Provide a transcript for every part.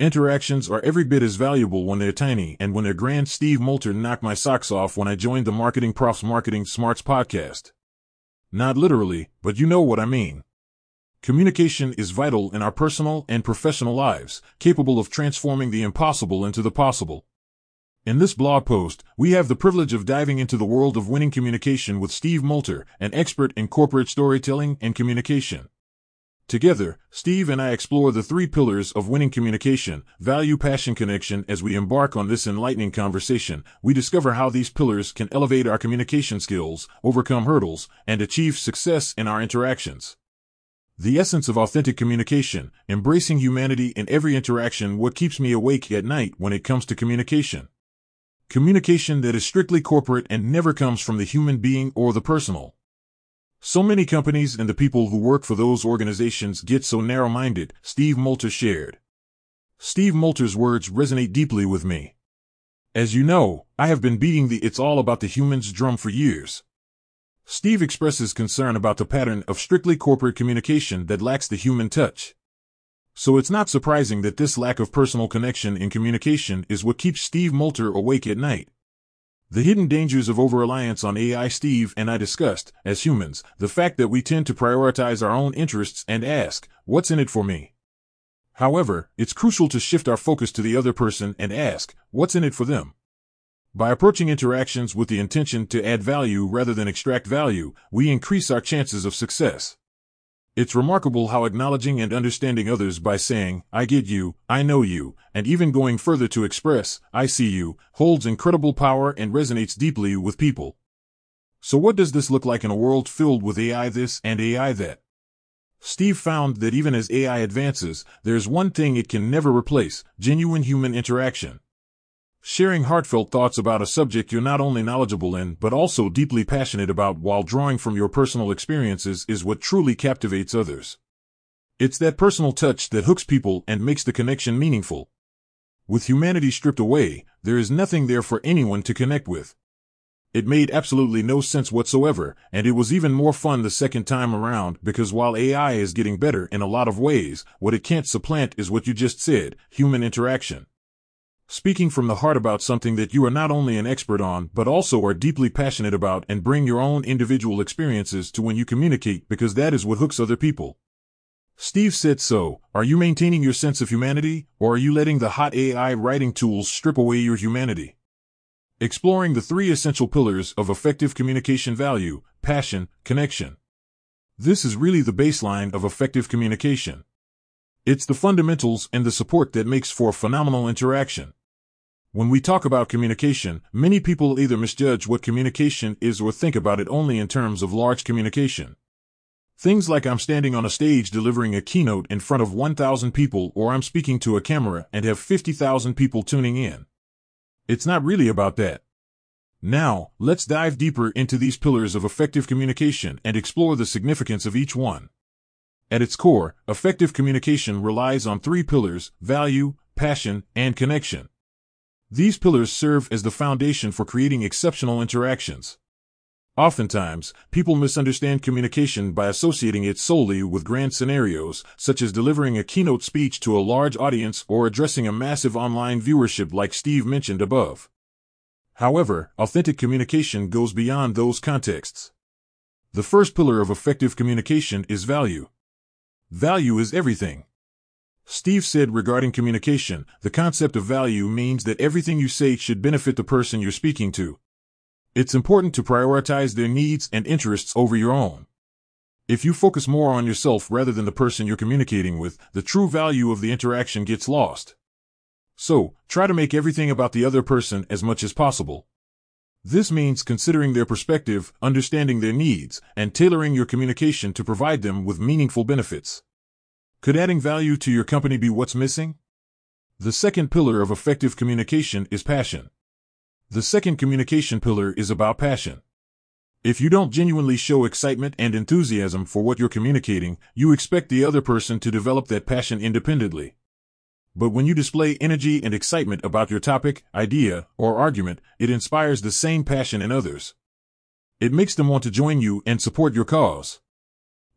Interactions are every bit as valuable when they're tiny and when they're grand. Steve Multer knocked my socks off when I joined the Marketing Profs Marketing Smarts podcast. Not literally, but you know what I mean. Communication is vital in our personal and professional lives, capable of transforming the impossible into the possible. In this blog post, we have the privilege of diving into the world of winning communication with Steve Multer, an expert in corporate storytelling and communication. Together, Steve and I explore the three pillars of winning communication, value, passion, connection. As we embark on this enlightening conversation, we discover how these pillars can elevate our communication skills, overcome hurdles, and achieve success in our interactions. The essence of authentic communication, embracing humanity in every interaction, what keeps me awake at night when it comes to communication. Communication that is strictly corporate and never comes from the human being or the personal. So many companies and the people who work for those organizations get so narrow minded, Steve Multer shared. Steve Multer's words resonate deeply with me. As you know, I have been beating the it's all about the humans drum for years. Steve expresses concern about the pattern of strictly corporate communication that lacks the human touch. So it's not surprising that this lack of personal connection in communication is what keeps Steve Multer awake at night. The hidden dangers of over-reliance on AI Steve and I discussed, as humans, the fact that we tend to prioritize our own interests and ask, what's in it for me? However, it's crucial to shift our focus to the other person and ask, what's in it for them? By approaching interactions with the intention to add value rather than extract value, we increase our chances of success. It's remarkable how acknowledging and understanding others by saying, I get you, I know you, and even going further to express, I see you, holds incredible power and resonates deeply with people. So what does this look like in a world filled with AI this and AI that? Steve found that even as AI advances, there's one thing it can never replace, genuine human interaction. Sharing heartfelt thoughts about a subject you're not only knowledgeable in, but also deeply passionate about while drawing from your personal experiences is what truly captivates others. It's that personal touch that hooks people and makes the connection meaningful. With humanity stripped away, there is nothing there for anyone to connect with. It made absolutely no sense whatsoever, and it was even more fun the second time around because while AI is getting better in a lot of ways, what it can't supplant is what you just said, human interaction. Speaking from the heart about something that you are not only an expert on, but also are deeply passionate about and bring your own individual experiences to when you communicate because that is what hooks other people. Steve said so, are you maintaining your sense of humanity, or are you letting the hot AI writing tools strip away your humanity? Exploring the three essential pillars of effective communication value, passion, connection. This is really the baseline of effective communication. It's the fundamentals and the support that makes for phenomenal interaction. When we talk about communication, many people either misjudge what communication is or think about it only in terms of large communication. Things like I'm standing on a stage delivering a keynote in front of 1,000 people or I'm speaking to a camera and have 50,000 people tuning in. It's not really about that. Now, let's dive deeper into these pillars of effective communication and explore the significance of each one. At its core, effective communication relies on three pillars, value, passion, and connection. These pillars serve as the foundation for creating exceptional interactions. Oftentimes, people misunderstand communication by associating it solely with grand scenarios, such as delivering a keynote speech to a large audience or addressing a massive online viewership like Steve mentioned above. However, authentic communication goes beyond those contexts. The first pillar of effective communication is value. Value is everything. Steve said regarding communication, the concept of value means that everything you say should benefit the person you're speaking to. It's important to prioritize their needs and interests over your own. If you focus more on yourself rather than the person you're communicating with, the true value of the interaction gets lost. So, try to make everything about the other person as much as possible. This means considering their perspective, understanding their needs, and tailoring your communication to provide them with meaningful benefits. Could adding value to your company be what's missing? The second pillar of effective communication is passion. The second communication pillar is about passion. If you don't genuinely show excitement and enthusiasm for what you're communicating, you expect the other person to develop that passion independently. But when you display energy and excitement about your topic, idea, or argument, it inspires the same passion in others. It makes them want to join you and support your cause.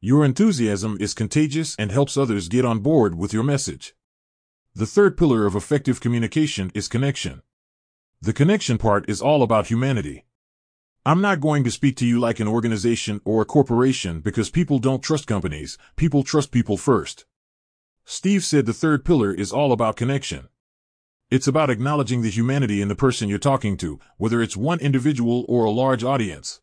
Your enthusiasm is contagious and helps others get on board with your message. The third pillar of effective communication is connection. The connection part is all about humanity. I'm not going to speak to you like an organization or a corporation because people don't trust companies, people trust people first. Steve said the third pillar is all about connection. It's about acknowledging the humanity in the person you're talking to, whether it's one individual or a large audience.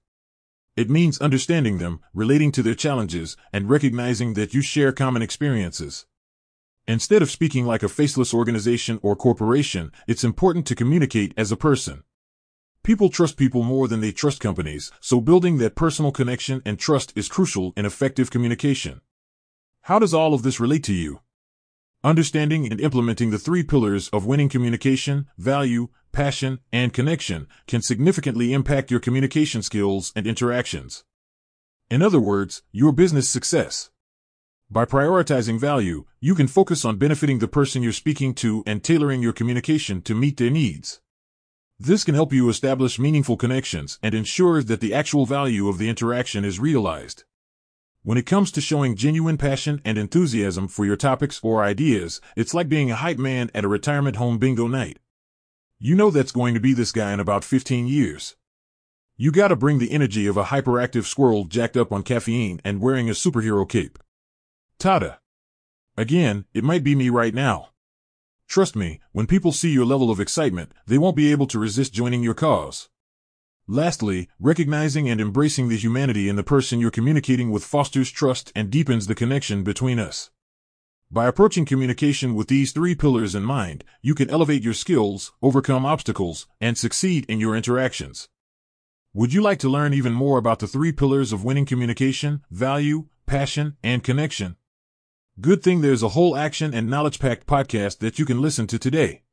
It means understanding them, relating to their challenges, and recognizing that you share common experiences. Instead of speaking like a faceless organization or corporation, it's important to communicate as a person. People trust people more than they trust companies, so building that personal connection and trust is crucial in effective communication. How does all of this relate to you? Understanding and implementing the three pillars of winning communication, value, passion, and connection can significantly impact your communication skills and interactions. In other words, your business success. By prioritizing value, you can focus on benefiting the person you're speaking to and tailoring your communication to meet their needs. This can help you establish meaningful connections and ensure that the actual value of the interaction is realized. When it comes to showing genuine passion and enthusiasm for your topics or ideas, it's like being a hype man at a retirement home bingo night. You know that's going to be this guy in about 15 years. You gotta bring the energy of a hyperactive squirrel jacked up on caffeine and wearing a superhero cape. Tada. Again, it might be me right now. Trust me, when people see your level of excitement, they won't be able to resist joining your cause. Lastly, recognizing and embracing the humanity in the person you're communicating with fosters trust and deepens the connection between us. By approaching communication with these three pillars in mind, you can elevate your skills, overcome obstacles, and succeed in your interactions. Would you like to learn even more about the three pillars of winning communication, value, passion, and connection? Good thing there's a whole action and knowledge packed podcast that you can listen to today.